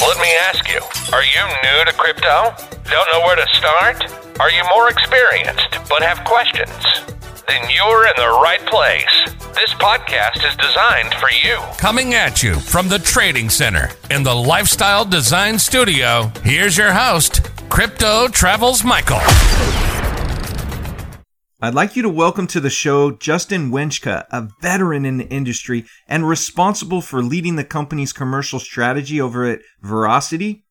Let me ask you, are you new to crypto? Don't know where to start? Are you more experienced but have questions? Then you're in the right place. This podcast is designed for you. Coming at you from the Trading Center in the Lifestyle Design Studio, here's your host, Crypto Travels Michael. I'd like you to welcome to the show Justin Wenczka, a veteran in the industry and responsible for leading the company's commercial strategy over at Verasity.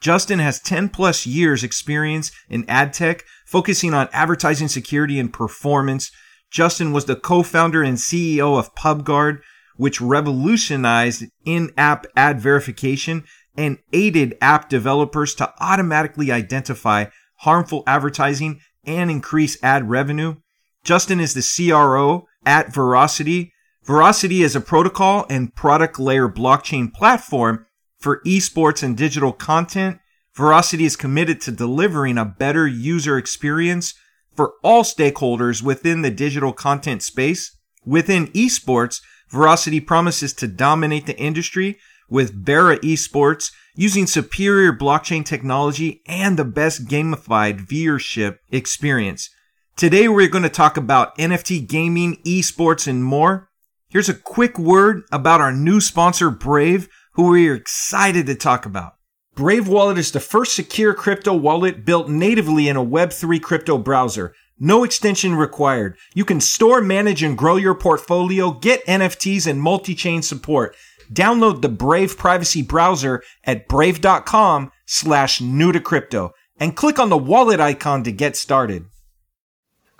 Justin has 10 plus years experience in ad tech, focusing on advertising security and performance. Justin was the co-founder and CEO of PubGuard, which revolutionized in-app ad verification and aided app developers to automatically identify harmful advertising and increase ad revenue. Justin is the CRO at Verasity. Verasity is a protocol and product layer blockchain platform for esports and digital content. Verasity is committed to delivering a better user experience for all stakeholders within the digital content space. Within esports, Verasity promises to dominate the industry with Vera Esports using superior blockchain technology and the best gamified viewership experience. Today we're going to talk about NFT gaming, esports, and more. Here's a quick word about our new sponsor, Brave, who we're excited to talk about. Brave Wallet is the first secure crypto wallet built natively in a Web3 crypto browser. No extension required. You can store, manage, and grow your portfolio, get NFTs and multi-chain support. Download the Brave privacy browser at brave.com slash new to crypto and click on the wallet icon to get started.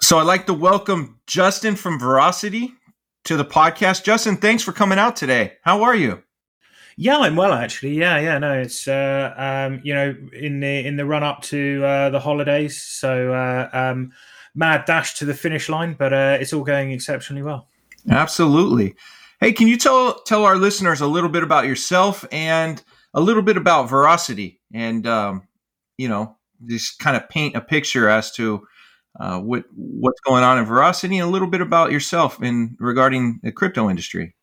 So I'd like to welcome Justin from Verasity to the podcast. Justin, thanks for coming out today. How are you? Yeah, I'm well actually. Yeah, yeah. No, it's uh, um, you know in the in the run up to uh, the holidays, so uh, um, mad dash to the finish line, but uh, it's all going exceptionally well. Absolutely. Hey, can you tell tell our listeners a little bit about yourself and a little bit about Verasity, and um, you know, just kind of paint a picture as to uh, what what's going on in Verasity, and a little bit about yourself in regarding the crypto industry.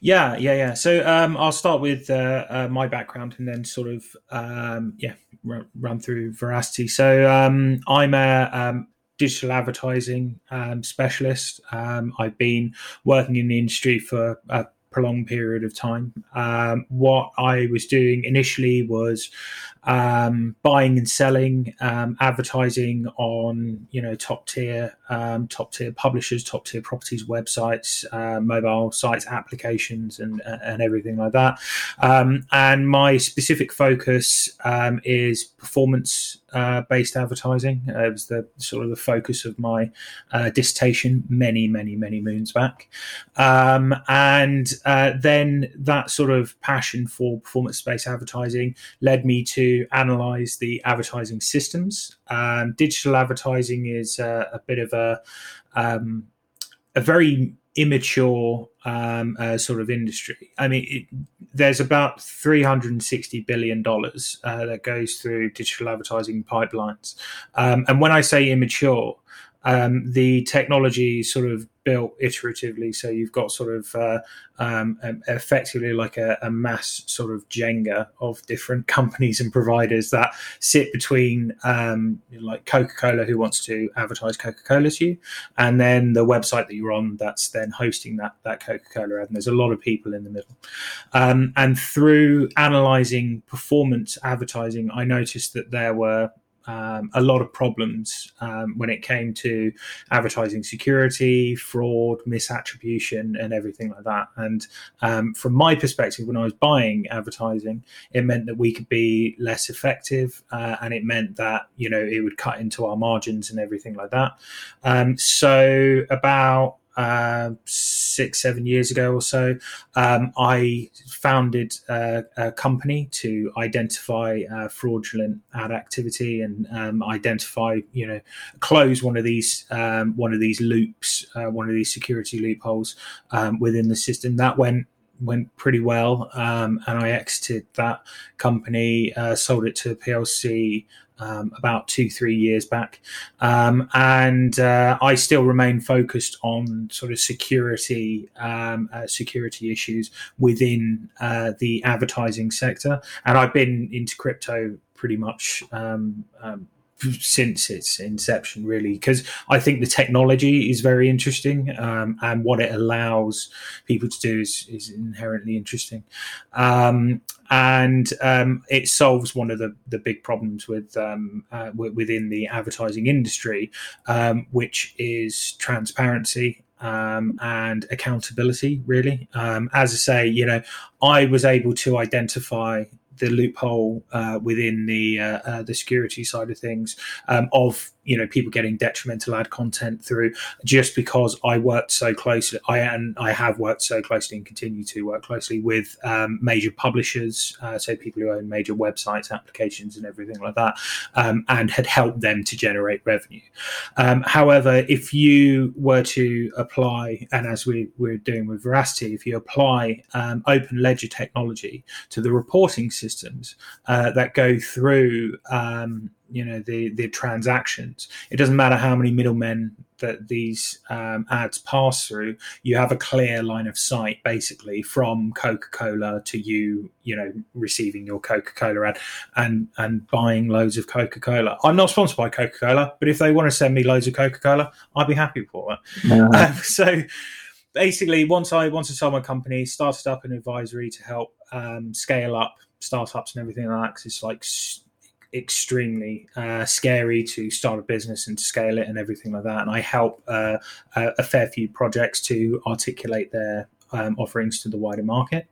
Yeah, yeah, yeah. So um, I'll start with uh, uh, my background and then sort of um, yeah r- run through Verasity. So um, I'm a um, digital advertising um, specialist. Um, I've been working in the industry for a prolonged period of time. Um, what I was doing initially was um, buying and selling, um, advertising on you know top tier, um, top tier publishers, top tier properties, websites, uh, mobile sites, applications, and and everything like that. And my specific focus is performance uh, based advertising. Uh, it was the sort of the focus of my uh, dissertation many, many, many moons back. Um, and uh, then that sort of passion for performance based advertising led me to analyze the advertising systems. Um, digital advertising is a bit of a um, a very immature um, uh, sort of industry. I mean, it, there's about 360 billion dollars uh, that goes through digital advertising pipelines, um, and when I say immature, um, the technology sort of built iteratively. So you've got sort of uh, um, effectively like a, a, mass sort of Jenga of different companies and providers that sit between um, like Coca Cola, who wants to advertise Coca Cola to you, and then the website that you're on that's then hosting that that Coca Cola ad. And there's a lot of people in the middle. Um, and through analyzing performance advertising, I noticed that there were um, a lot of problems um, when it came to advertising security, fraud, misattribution, and everything like that. And um, from my perspective, when I was buying advertising, it meant that we could be less effective, uh, and it meant that you know it would cut into our margins and everything like that. Um, so about uh, six, seven years ago or so, um, I founded a, a, company to identify uh, fraudulent ad activity and um, identify, you know, close one of these um, one of these loops, uh, one of these security loopholes um, within the system. That went went pretty well, um, and I exited that company, uh, sold it to a PLC um, about two, three years back. Um, and uh, I still remain focused on sort of security, um, uh, security issues within uh, the advertising sector. And I've been into crypto pretty much um, um, since its inception, really, because I think the technology is very interesting um, and what it allows people to do is, is inherently interesting. Um, and um, it solves one of the, the big problems with um, uh, within the advertising industry, um, which is transparency um, and accountability. Really, um, as I say, you know, I was able to identify the loophole uh, within the uh, uh, the security side of things um, of you know people getting detrimental ad content through just because I worked so closely I and I have worked so closely and continue to work closely with um, major publishers uh, so people who own major websites applications and everything like that um, and had helped them to generate revenue. Um, however if you were to apply and as we, we're doing with Verasity if you apply um, open ledger technology to the reporting systems uh, that go through um, you know the the transactions. It doesn't matter how many middlemen that these um, ads pass through you have a clear line of sight basically from coca-cola to you you know receiving your coca-cola ad and and buying loads of coca-cola. I'm not sponsored by coca-cola but if they want to send me loads of coca-cola i'd be happy for it. Um, so basically once i once i sold my company started up an advisory to help um, scale up startups and everything like that because it's like extremely uh, scary to start a business and to scale it and everything like that. And I help uh, a, a fair few projects to articulate their um, offerings to the wider market.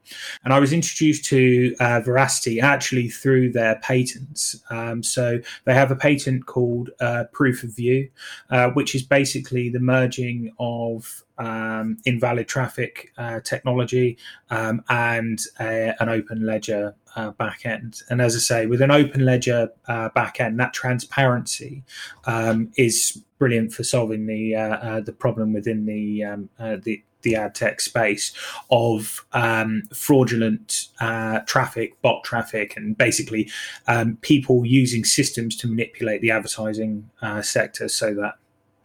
And I was introduced to uh, Verasity actually through their patents. Um, so they have a patent called uh, Proof of View, uh, which is basically the merging of um, invalid traffic uh, technology um, and a, an open ledger uh, backend. And as I say, with an open ledger uh, backend, that transparency um, is brilliant for solving the uh, uh the problem within the um, uh, the the ad tech space of um, fraudulent uh, traffic, bot traffic, and basically um, people using systems to manipulate the advertising uh, sector so that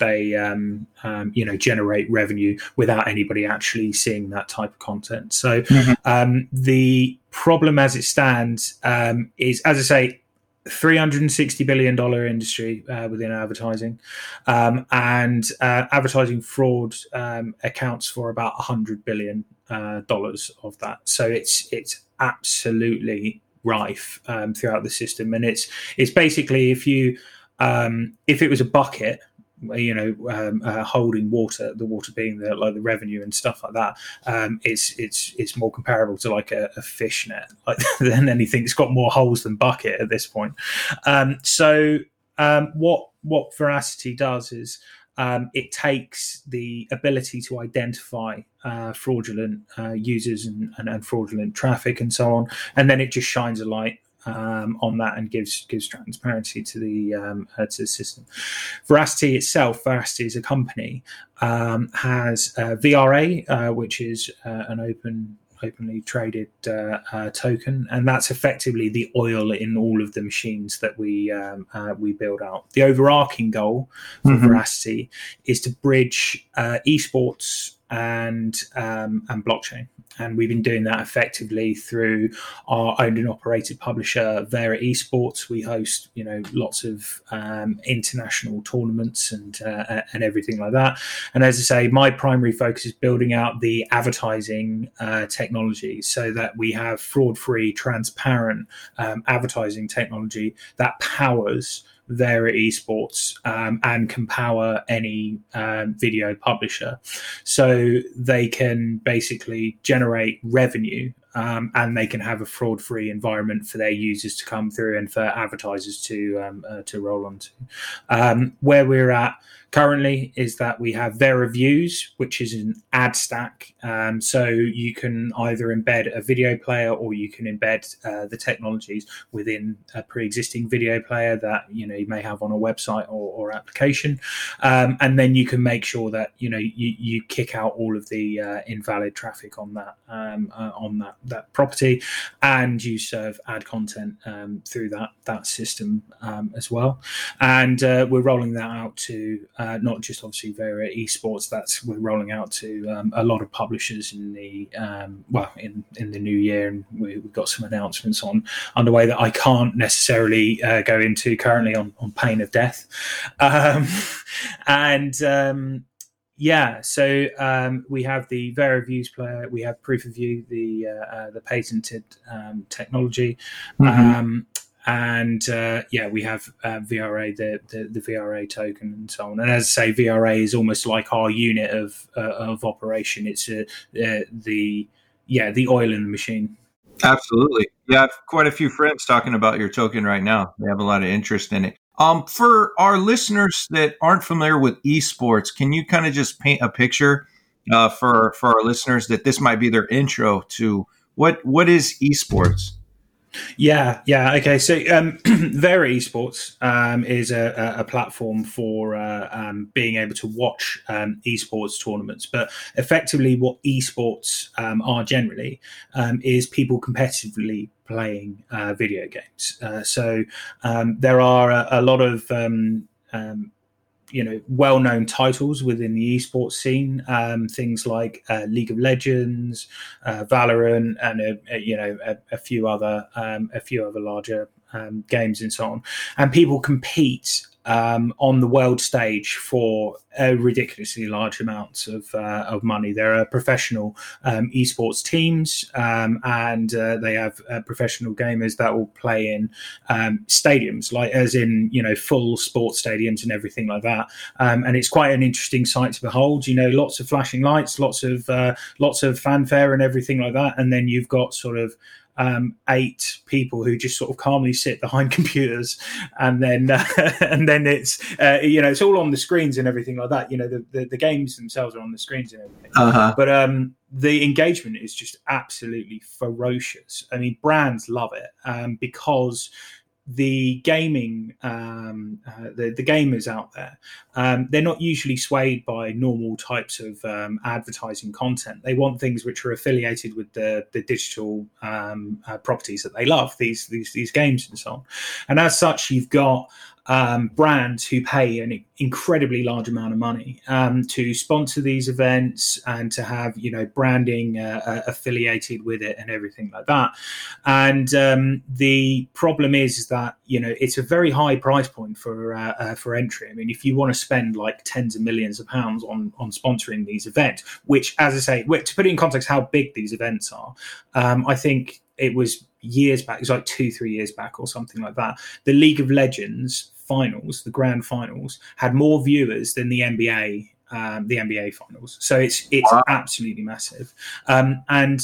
they um, um, you know generate revenue without anybody actually seeing that type of content. So mm-hmm. um, the problem as it stands um, is, as I say, 360 billion dollar industry uh, within advertising. Um, and uh, advertising fraud um, accounts for about 100 billion uh, dollars of that. So it's it's absolutely rife um, throughout the system. And it's it's basically if you um, if it was a bucket you know um, uh, holding water the water being the like the revenue and stuff like that um, it's it's it's more comparable to like a, a fish net like than anything. It's got more holes than bucket at this point. Um, so um, what what Verasity does is um, it takes the ability to identify uh, fraudulent uh, users and, and, and fraudulent traffic and so on, and then it just shines a light um, on that and gives gives transparency to the um, uh, to the system. Verasity itself, Verasity is a company, um, has uh, VRA, uh, which is uh, an open openly traded uh, uh, token, and that's effectively the oil in all of the machines that we um, uh, we build out. The overarching goal for mm-hmm. Verasity is to bridge uh, esports and um, and blockchain. And we've been doing that effectively through our owned and operated publisher, Vera Esports. We host, you know, lots of um, international tournaments and uh, and everything like that. And as I say, my primary focus is building out the advertising uh, technology so that we have fraud-free, transparent um, advertising technology that powers their esports um, and can power any um, video publisher. So they can basically generate revenue um, and they can have a fraud free environment for their users to come through and for advertisers to um, uh, to roll onto. Um, where we're at currently is that we have VeraViews, which is an ad stack. Um, so you can either embed a video player or you can embed uh, the technologies within a pre-existing video player that you know you may have on a website or, or application, um, and then you can make sure that you know you, you kick out all of the uh, invalid traffic on that um, uh, on that that property, and you serve ad content um, through that that system um, as well. And uh, we're rolling that out to uh, not just obviously Vera Esports. That's we're rolling out to um, a lot of publishers in the um, well in in the new year, and we, have got some announcements on underway that I can't necessarily uh, go into currently on on pain of death. Um, and um, yeah, so um, we have the VeraViews player, we have Proof of View, the uh, uh, the patented um, technology, mm-hmm. And uh, yeah, we have uh, VRA, the, the, the VRA token, and so on. And as I say, VRA is almost like our unit of uh, of operation. It's uh, the yeah the oil in the machine. Absolutely, yeah. Quite a few friends talking about your token right now. They have a lot of interest in it. Um, for our listeners that aren't familiar with esports, can you kind of just paint a picture uh, for for our listeners that this might be their intro to what what is esports? Yeah, yeah. Okay, so um, Esports um, is a, a, platform for uh, um, being able to watch um, esports tournaments. But effectively, what esports um, are generally um, is people competitively playing uh, video games. Uh, so um, there are a, a lot of um, you know well-known titles within the esports scene. Um, things like uh, league of legends uh, valorant and a, a, you know a, a few other um, a few other larger um, games and so on. And people compete um, on the world stage for a ridiculously large amounts of uh, of money. There are professional um, esports teams, um, and uh, they have uh, professional gamers that will play in um, stadiums, like as in you know full sports stadiums and everything like that. Um, and it's quite an interesting sight to behold. You know, lots of flashing lights, lots of uh, lots of fanfare and everything like that. And then you've got sort of um, eight people who just sort of calmly sit behind computers, and then uh, and then it's uh, you know it's all on the screens and everything like that. You know the, the, the games themselves are on the screens and everything, uh-huh. but um, the engagement is just absolutely ferocious. I mean, brands love it um, because the gaming um, uh, the, the gamers out there um, they're not usually swayed by normal types of um, advertising content. They want things which are affiliated with the, the digital um, uh, properties that they love these, these these games and so on. And as such you've got um, brands who pay an incredibly large amount of money um, to sponsor these events and to have you know branding uh, uh, affiliated with it and everything like that. And um, the problem is that you know it's a very high price point for uh, uh, for entry. I mean, if you want to spend like tens of millions of pounds on on sponsoring these events, which, as I say, to put it in context, how big these events are, um, I think it was years back. It was like two, three years back or something like that. The League of Legends finals, the grand finals, had more viewers than the NBA, um, the NBA finals. So it's it's wow. absolutely massive. Um, and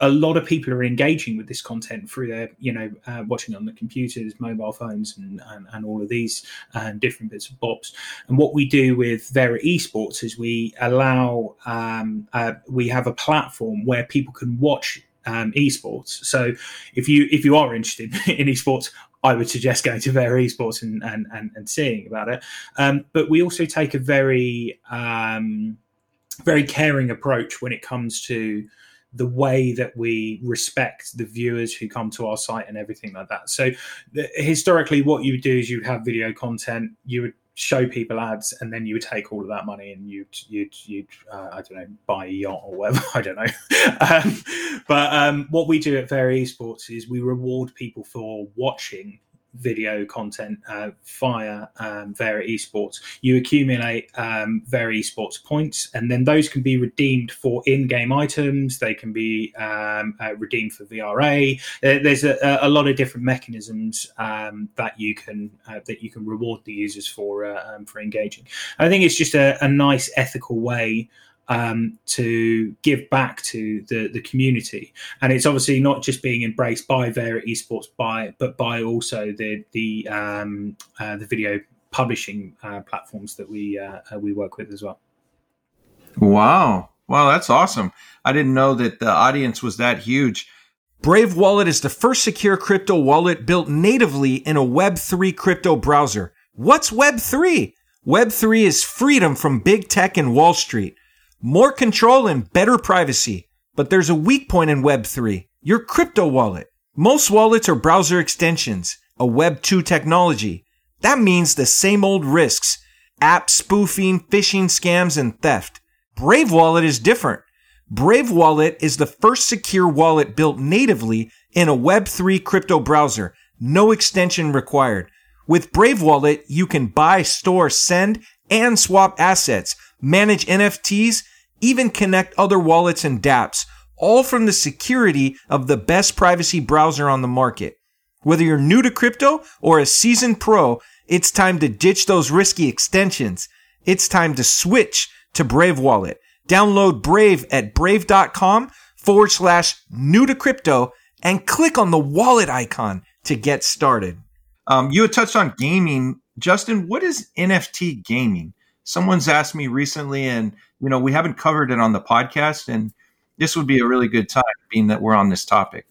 a lot of people are engaging with this content through their, you know, uh, watching on the computers, mobile phones, and, and, and all of these um, different bits of bobs. And what we do with Vera Esports is we allow, um, uh, we have a platform where people can watch um, esports. So if you if you are interested in esports, I would suggest going to Vera Esports and and, and, and seeing about it. Um, but we also take a very um, very caring approach when it comes to the way that we respect the viewers who come to our site and everything like that. So, the, historically, what you would do is you'd have video content, you would show people ads and then you would take all of that money and you'd you'd you'd uh, I don't know buy a yacht or whatever I don't know. Um, but um, what we do at Vera Esports is we reward people for watching video content uh, via um, Vera Esports. You accumulate um, Vera Esports points, and then those can be redeemed for in-game items. They can be um, uh, redeemed for VRA. There's a, a, lot of different mechanisms um, that you can uh, that you can reward the users for uh, um, for engaging. I think it's just a, a nice ethical way um, to give back to the, the community. And it's obviously not just being embraced by Vera Esports, by but by also the the um, uh, the video publishing platforms that we we work with as well. Wow. Wow, that's awesome. I didn't know that the audience was that huge. Brave Wallet is the first secure crypto wallet built natively in a Web3 crypto browser. What's Web3? Web3 is freedom from big tech and Wall Street. More control and better privacy. But there's a weak point in Web3. Your crypto wallet. Most wallets are browser extensions, a Web2 technology. That means the same old risks. App spoofing, phishing scams, and theft. Brave Wallet is different. Brave Wallet is the first secure wallet built natively in a Web3 crypto browser. No extension required. With Brave Wallet, you can buy, store, send, and swap assets, manage NFTs, even connect other wallets and dApps, all from the security of the best privacy browser on the market. Whether you're new to crypto or a seasoned pro, it's time to ditch those risky extensions. It's time to switch to Brave Wallet. Download Brave at brave.com forward slash new to crypto and click on the wallet icon to get started. Um, you had touched on gaming. Justin, what is NFT gaming? Someone's asked me recently, and you know, we haven't covered it on the podcast, and this would be a really good time, being that we're on this topic.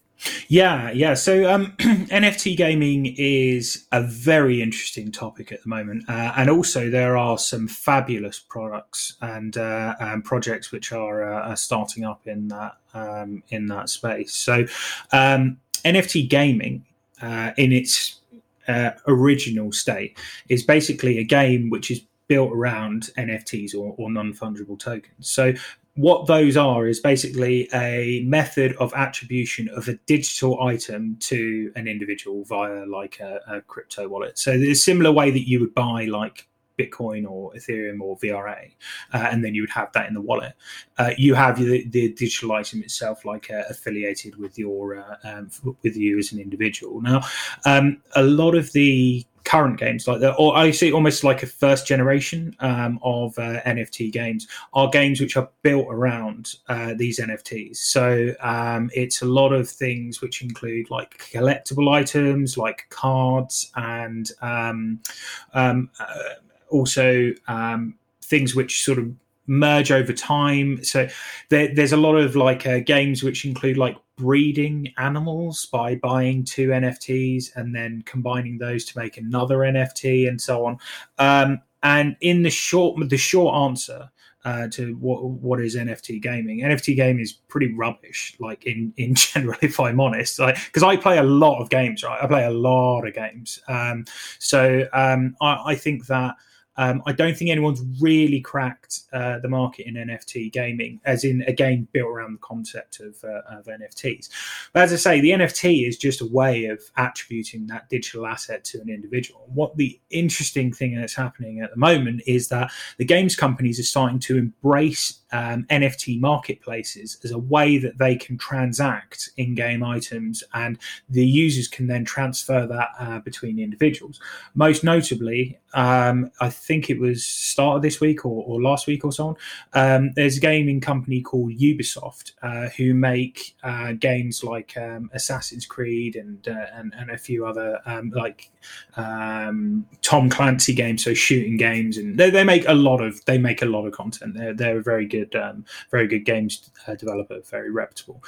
Yeah, yeah. So um, NFT gaming is a very interesting topic at the moment, uh, and also there are some fabulous products and, uh, and projects which are, uh, are, starting up in that um, in that space. So um, NFT gaming, uh, in its uh, original state, is basically a game which is built around NFTs or, or non fungible tokens. So what those are is basically a method of attribution of a digital item to an individual via like a, a crypto wallet. So there's a similar way that you would buy like Bitcoin or Ethereum or VRA, uh, and then you would have that in the wallet. Uh, you have the, the, digital item itself, like uh, affiliated with your uh, um, with you as an individual. Now, um, a lot of the current games like that, or I see almost like a first generation um, of uh, NFT games, are games which are built around uh, these NFTs. So um, it's a lot of things which include like collectible items, like cards, and um, um uh, also um, things which sort of merge over time. So there, there's a lot of like uh, games which include like breeding animals by buying two NFTs and then combining those to make another NFT and so on. Um, and in the short, the short answer uh, to what what is NFT gaming. NFT gaming is pretty rubbish, like in in general, if I'm honest. Like because I play a lot of games, right? I play a lot of games. Um, so um, I, I think that um, I don't think anyone's really cracked uh, the market in NFT gaming, as in a game built around the concept of, uh, of, NFTs. But as I say, the NFT is just a way of attributing that digital asset to an individual. What the interesting thing that's happening at the moment is that the games companies are starting to embrace um, NFT marketplaces as a way that they can transact in game items and the users can then transfer that uh, between individuals. Most notably, um, I think it was start of this week or, or last week or so on. Um, there's a gaming company called Ubisoft uh, who make uh, games like um, Assassin's Creed and, uh, and, and a few other um, like um, Tom Clancy games, so shooting games, and they, they make a lot of they make a lot of content. They're they're very good good, um, very good games uh, developer, very reputable.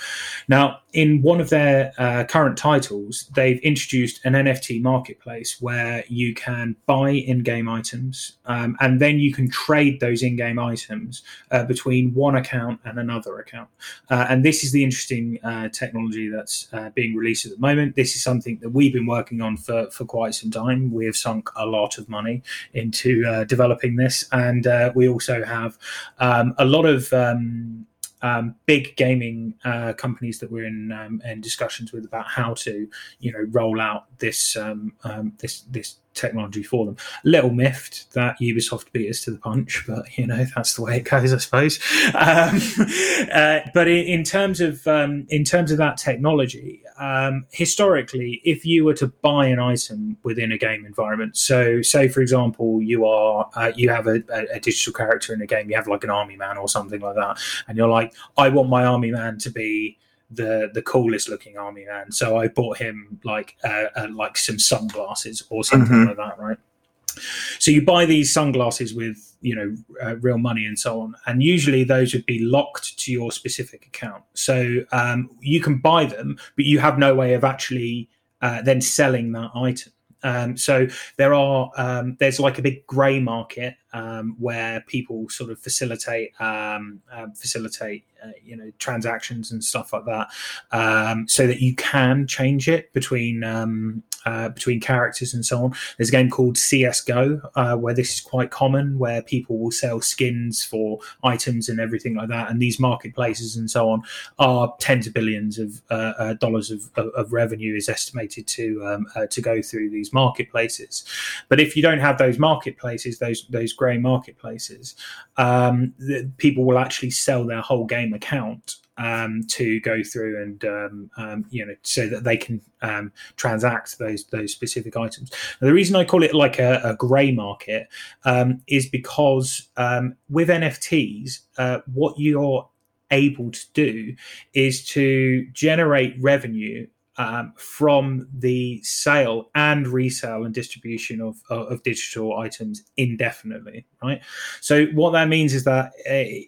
Now, in one of their uh, current titles, they've introduced an NFT marketplace where you can buy in-game items, um, and then you can trade those in-game items uh, between one account and another account. Uh, and this is the interesting uh, technology that's uh, being released at the moment. This is something that we've been working on for for quite some time. We have sunk a lot of money into developing this, and we also have um, a lot of um, um, big gaming uh, companies that we're in um, in discussions with about how to you know roll out this um, um this this technology for them. Little miffed that Ubisoft beat us to the punch, but you know that's the way it goes, I suppose. Um, uh, but in, in, terms of in terms of that technology, um, historically, if you were to buy an item within a game environment, so say for example, you are uh, you have a, a, digital character in a game, you have like an army man or something like that, and you're like, I want my army man to be the the coolest looking army man. So I bought him like uh, uh, like some sunglasses or something mm-hmm. like that, right? So you buy these sunglasses with you know uh, real money and so on, and usually those would be locked to your specific account. So um, you can buy them, but you have no way of actually uh, then selling that item. Um, so there are um, there's like a big grey market um, where people sort of facilitate um, um, facilitate uh, you know transactions and stuff like that, um, so that you can change it between uh, between characters and so on. There's a game called CS:GO uh, where this is quite common, where people will sell skins for items and everything like that, and these marketplaces and so on are tens of billions of uh, uh, dollars of, of, revenue is estimated to um, uh, to go through these marketplaces. But if you don't have those marketplaces, those those grey marketplaces, um, the, people will actually sell their whole game account um, to go through and um, um, you know so that they can um, transact those those specific items. Now, the reason I call it like a, a grey market um, is because um, with NFTs, uh, what you're able to do is to generate revenue um, from the sale and resale and distribution of, of, digital items indefinitely, right? So what that means is that uh,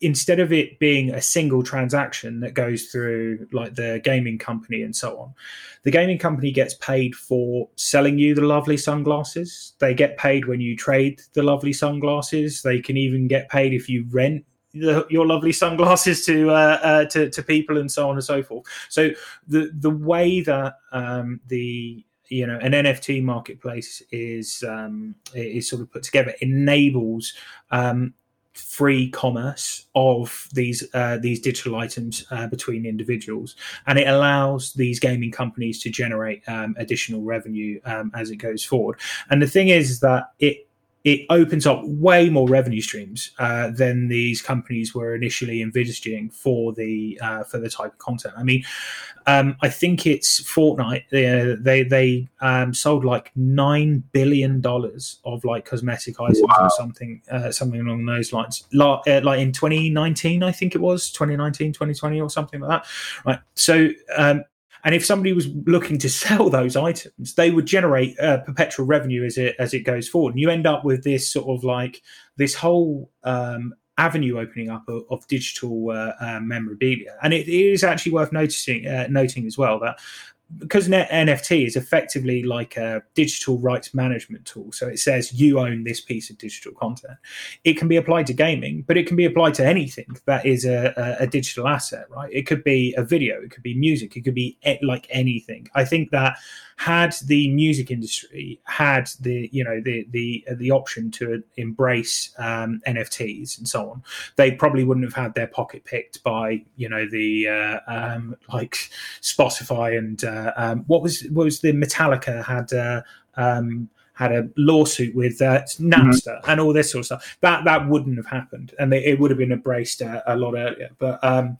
instead of it being a single transaction that goes through like the gaming company and so on, the gaming company gets paid for selling you the lovely sunglasses. They get paid when you trade the lovely sunglasses. They can even get paid if you rent the, your lovely sunglasses to, uh, uh, to to people and so on and so forth. So the the way that um, the you know an NFT marketplace is um, is sort of put together enables um, free commerce of these uh, these digital items uh, between individuals, and it allows these gaming companies to generate um, additional revenue um, as it goes forward. And the thing is that it it opens up way more revenue streams uh, than these companies were initially envisaging for the uh, for the type of content. I mean, um, I think it's Fortnite. They they, they um, sold like nine billion dollars of like cosmetic items wow. or something uh, something along those lines. Like, uh, like in 2019, I think it was 2019, 2020 or something like that. Right. So um, and if somebody was looking to sell those items, they would generate uh, perpetual revenue as it as it goes forward. And you end up with this sort of like this whole um, avenue opening up of, of digital uh, uh, memorabilia. And it, it is actually worth noticing uh, noting as well that because NFT is effectively like a digital rights management tool. So it says you own this piece of digital content. It can be applied to gaming, but it can be applied to anything that is a, a, digital asset, right? It could be a video, it could be music, it could be like anything. I think that had the music industry had the you know the the the option to embrace um, NFTs and so on, they probably wouldn't have had their pocket picked by you know the uh, um, like Spotify and uh, um, what was what was the Metallica had. Uh, um, had a lawsuit with uh, Napster mm-hmm. and all this sort of stuff. That that wouldn't have happened, and they, it would have been embraced uh, a lot earlier. But um,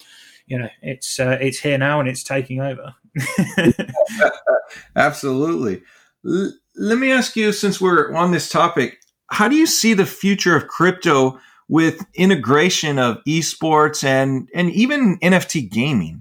you know, it's uh, it's here now and it's taking over. Absolutely. L- let me ask you, since we're on this topic, how do you see the future of crypto with integration of esports and and even NFT gaming?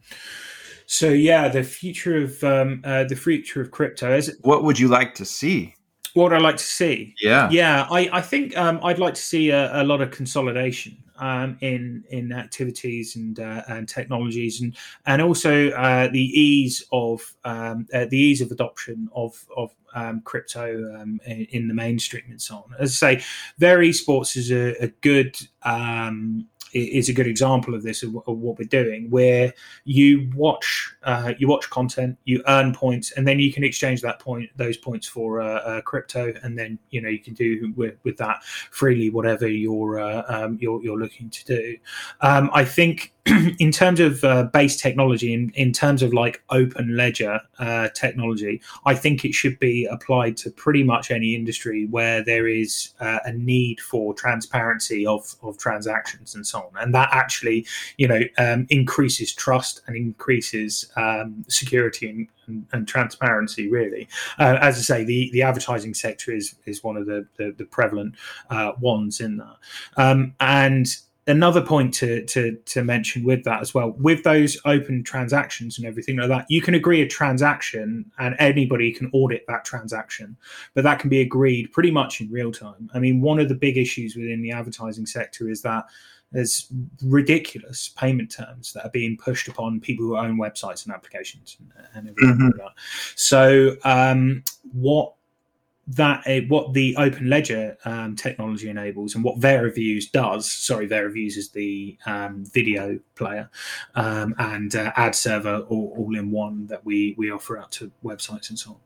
So yeah, the future of um, uh, the future of crypto is. What would you like to see? What I'd like to see, yeah, yeah, I, I think um, I'd like to see a, a lot of consolidation um, in in activities and uh, and technologies, and and also uh, the ease of um, uh, the ease of adoption of of um, crypto um, in, in, the mainstream and so on. As I say, Vera Esports is a, a good um, is a good example of this of, of what we're doing, where you watch uh, you watch content, you earn points, and then you can exchange that point those points for uh, uh, crypto, and then you know you can do with, with that freely whatever you're uh, um, you're, you're looking to do. Um, I think in terms of uh, base technology, in, in terms of like open ledger uh, technology, I think it should be applied to pretty much any industry where there is uh, a need for transparency of, of transactions and so on. And that actually, you know, um, increases trust and increases um, security and, and, and, transparency, really. Uh, as I say, the, the advertising sector is, is one of the, the, the prevalent uh, ones in that. Um, and another point to, to to mention with that as well, with those open transactions and everything like that, you can agree a transaction and anybody can audit that transaction, but that can be agreed pretty much in real time. I mean, one of the big issues within the advertising sector is that there's ridiculous payment terms that are being pushed upon people who own websites and applications and, and everything mm-hmm. like that. So, um, what that uh, what the open ledger um, technology enables and what VeraViews does sorry VeraViews is the um, video player um, and uh, ad server all, all, in one that we we offer out to websites and so on.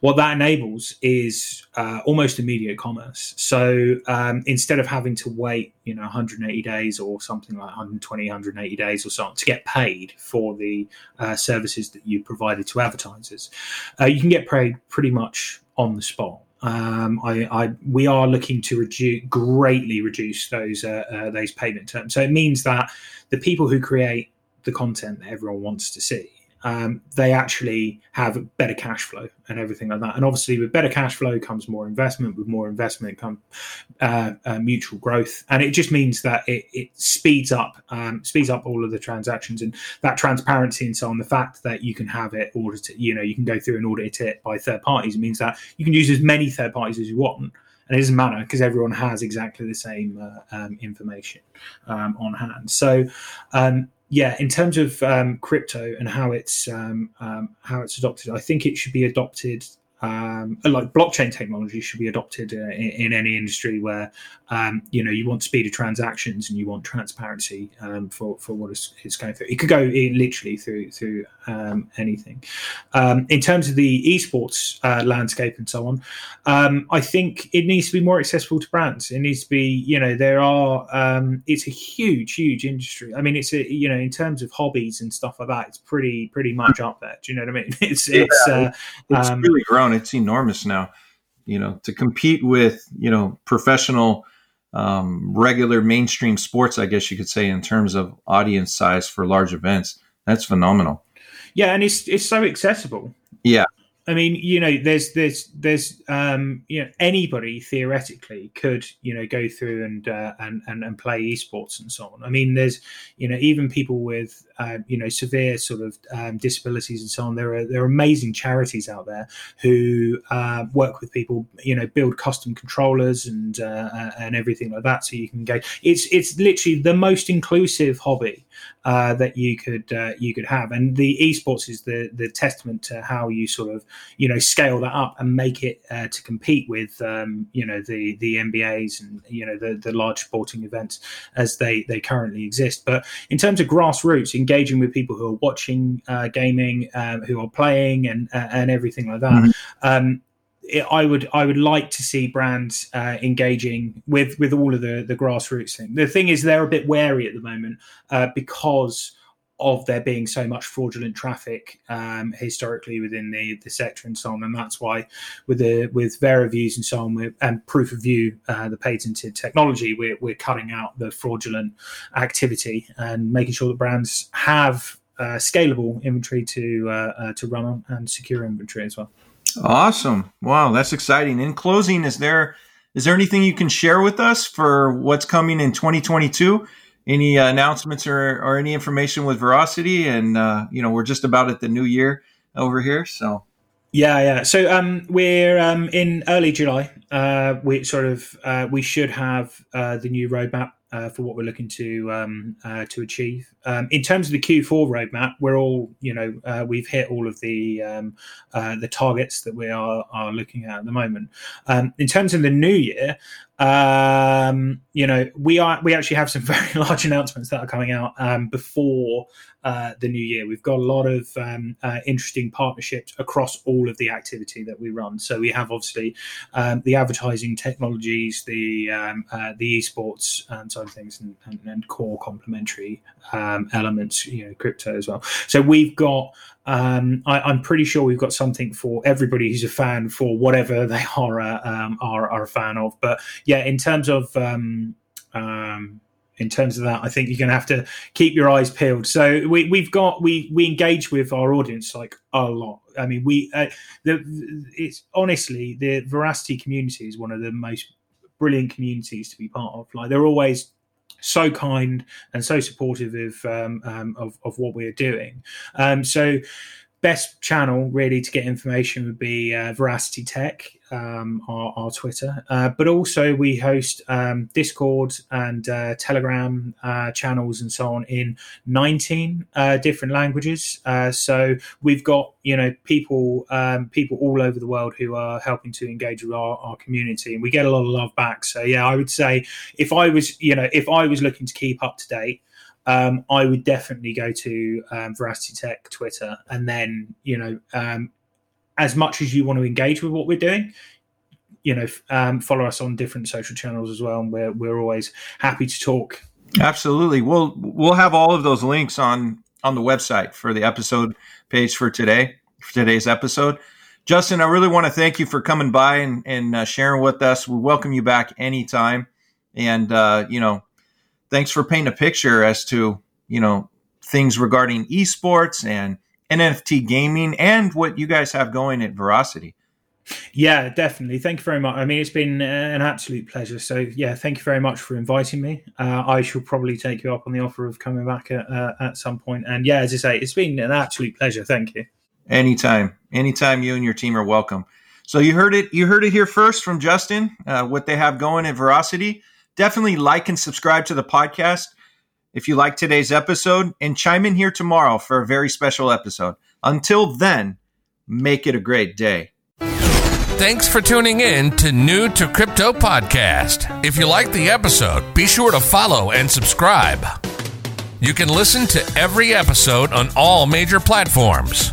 What that enables is uh, almost immediate commerce. So um, instead of having to wait you know 180 days or something like 120 180 days or so to get paid for the uh, services that you provided to advertisers uh, you can get paid pretty much on the spot um, I, I, we are looking to reduce greatly reduce those uh, uh, those payment terms. So it means that the people who create the content that everyone wants to see um, they actually have better cash flow and everything like that. And obviously, with better cash flow comes more investment. With more investment comes uh, uh, mutual growth, and it just means that it, it speeds up um, speeds up all of the transactions and that transparency and so on. The fact that you can have it audited, you know, you can go through and audit it by third parties means that you can use as many third parties as you want and it doesn't matter because everyone has exactly the same uh, um, information um, on hand. So um, yeah, in terms of um, crypto and how it's um, um, how it's adopted, I think it should be adopted um, like blockchain technology should be adopted uh, in, in, any industry where um, you know you want speed of transactions and you want transparency um, for for what is, is going through. It could go in literally through through um, anything. Um, in terms of the esports uh, landscape and so on, um, I think it needs to be more accessible to brands. It needs to be you know there are it's a huge huge industry. I mean it's a you know in terms of hobbies and stuff like that, it's pretty pretty much up there. Do you know what I mean? It's yeah, it's uh, it's really grown it's enormous now. You know, to compete with you know professional, um, regular mainstream sports, I guess you could say, in terms of audience size for large events, that's phenomenal. Yeah, and it's it's so accessible. Yeah, I mean, you know, there's there's there's um, you know anybody theoretically could you know go through and uh, and, and and play esports and so on. I mean, there's you know even people with uh, you know severe sort of um, disabilities and so on. There are there are amazing charities out there who uh, work with people. You know, build custom controllers and uh, and everything like that, so you can go. It's it's literally the most inclusive hobby uh, that you could uh, you could have. And the esports is the the testament to how you sort of you know scale that up and make it uh, to compete with um, you know the the NBAs and you know the the large sporting events as they they currently exist. But in terms of grassroots, engaging with people who are watching uh, gaming, um, who are playing, and uh, and everything like that. Mm-hmm. Um, I would I would like to see brands uh, engaging with with all of the the grassroots thing. The thing is, they're a bit wary at the moment uh, because of there being so much fraudulent traffic um, historically within the, the sector and so on, and that's why with the with VeraViews and so on, and Proof of View, uh, the patented technology, we're we're cutting out the fraudulent activity and making sure that brands have uh, scalable inventory to uh, uh to run on and secure inventory as well. Awesome! Wow, that's exciting. In closing, is there is there anything you can share with us for what's coming in 2022? Any uh, announcements or, or any information with Verasity? And uh, you know, we're just about at the new year over here, so. Yeah, yeah. So um, we're um, in early July. Uh, we sort of uh, we should have uh, the new roadmap uh, for what we're looking to um, uh, to achieve. Um, in terms of the Q4 roadmap, we're all you know uh, we've hit all of the um, uh, the targets that we are are looking at at the moment. Um, in terms of the new year, um, you know we are we actually have some very large announcements that are coming out um, before uh, the new year. We've got a lot of um, uh, interesting partnerships across all of the activity that we run. So we have obviously um, the advertising technologies, the um, uh, the esports and side of things, and, and, and core complementary um, elements, you know, crypto as well. So we've got. Um, I, am pretty sure we've got something for everybody who's a fan for whatever they are uh, um, are, are a fan of. But yeah, in terms of um, in terms of that. I think you're going to have to keep your eyes peeled. So we, we've got we we engage with our audience like a lot. I mean, we uh, the it's honestly the Verasity community is one of the most brilliant communities to be part of. Like they're always so kind and so supportive of um, um, of, of, what we're doing. Um, so best channel really to get information would be uh, Verasity Tech, um, our, our, Twitter. Uh, but also we host um, Discord and uh, Telegram uh, channels and so on in 19 uh, different languages. Uh, so we've got you know people um, people all over the world who are helping to engage with our, our community, and we get a lot of love back. So yeah, I would say if I was you know if I was looking to keep up to date um, I would definitely go to um, Verasity Tech Twitter, and then you know, um, as much as you want to engage with what we're doing, you know, um, follow us on different social channels as well, and we're we're always happy to talk. Absolutely, we'll we'll have all of those links on on the website for the episode page for today for today's episode. Justin, I really want to thank you for coming by and, and uh, sharing with us. We welcome you back anytime. And, uh, you know, thanks for painting a picture as to you know things regarding esports and NFT gaming and what you guys have going at Verasity. Yeah, definitely. Thank you very much. I mean, it's been uh, an absolute pleasure. So, yeah, thank you very much for inviting me. Uh, I shall probably take you up on the offer of coming back at, uh, at some point. And yeah, as I say, it's been an absolute pleasure. Thank you. Anytime, anytime, you and your team are welcome. So you heard it. You heard it here first from Justin. Uh, what they have going at Verasity definitely like and subscribe to the podcast if you like today's episode and chime in here tomorrow for a very special episode. Until then, make it a great day. Thanks for tuning in to New to Crypto Podcast. If you like the episode, be sure to follow and subscribe. You can listen to every episode on all major platforms.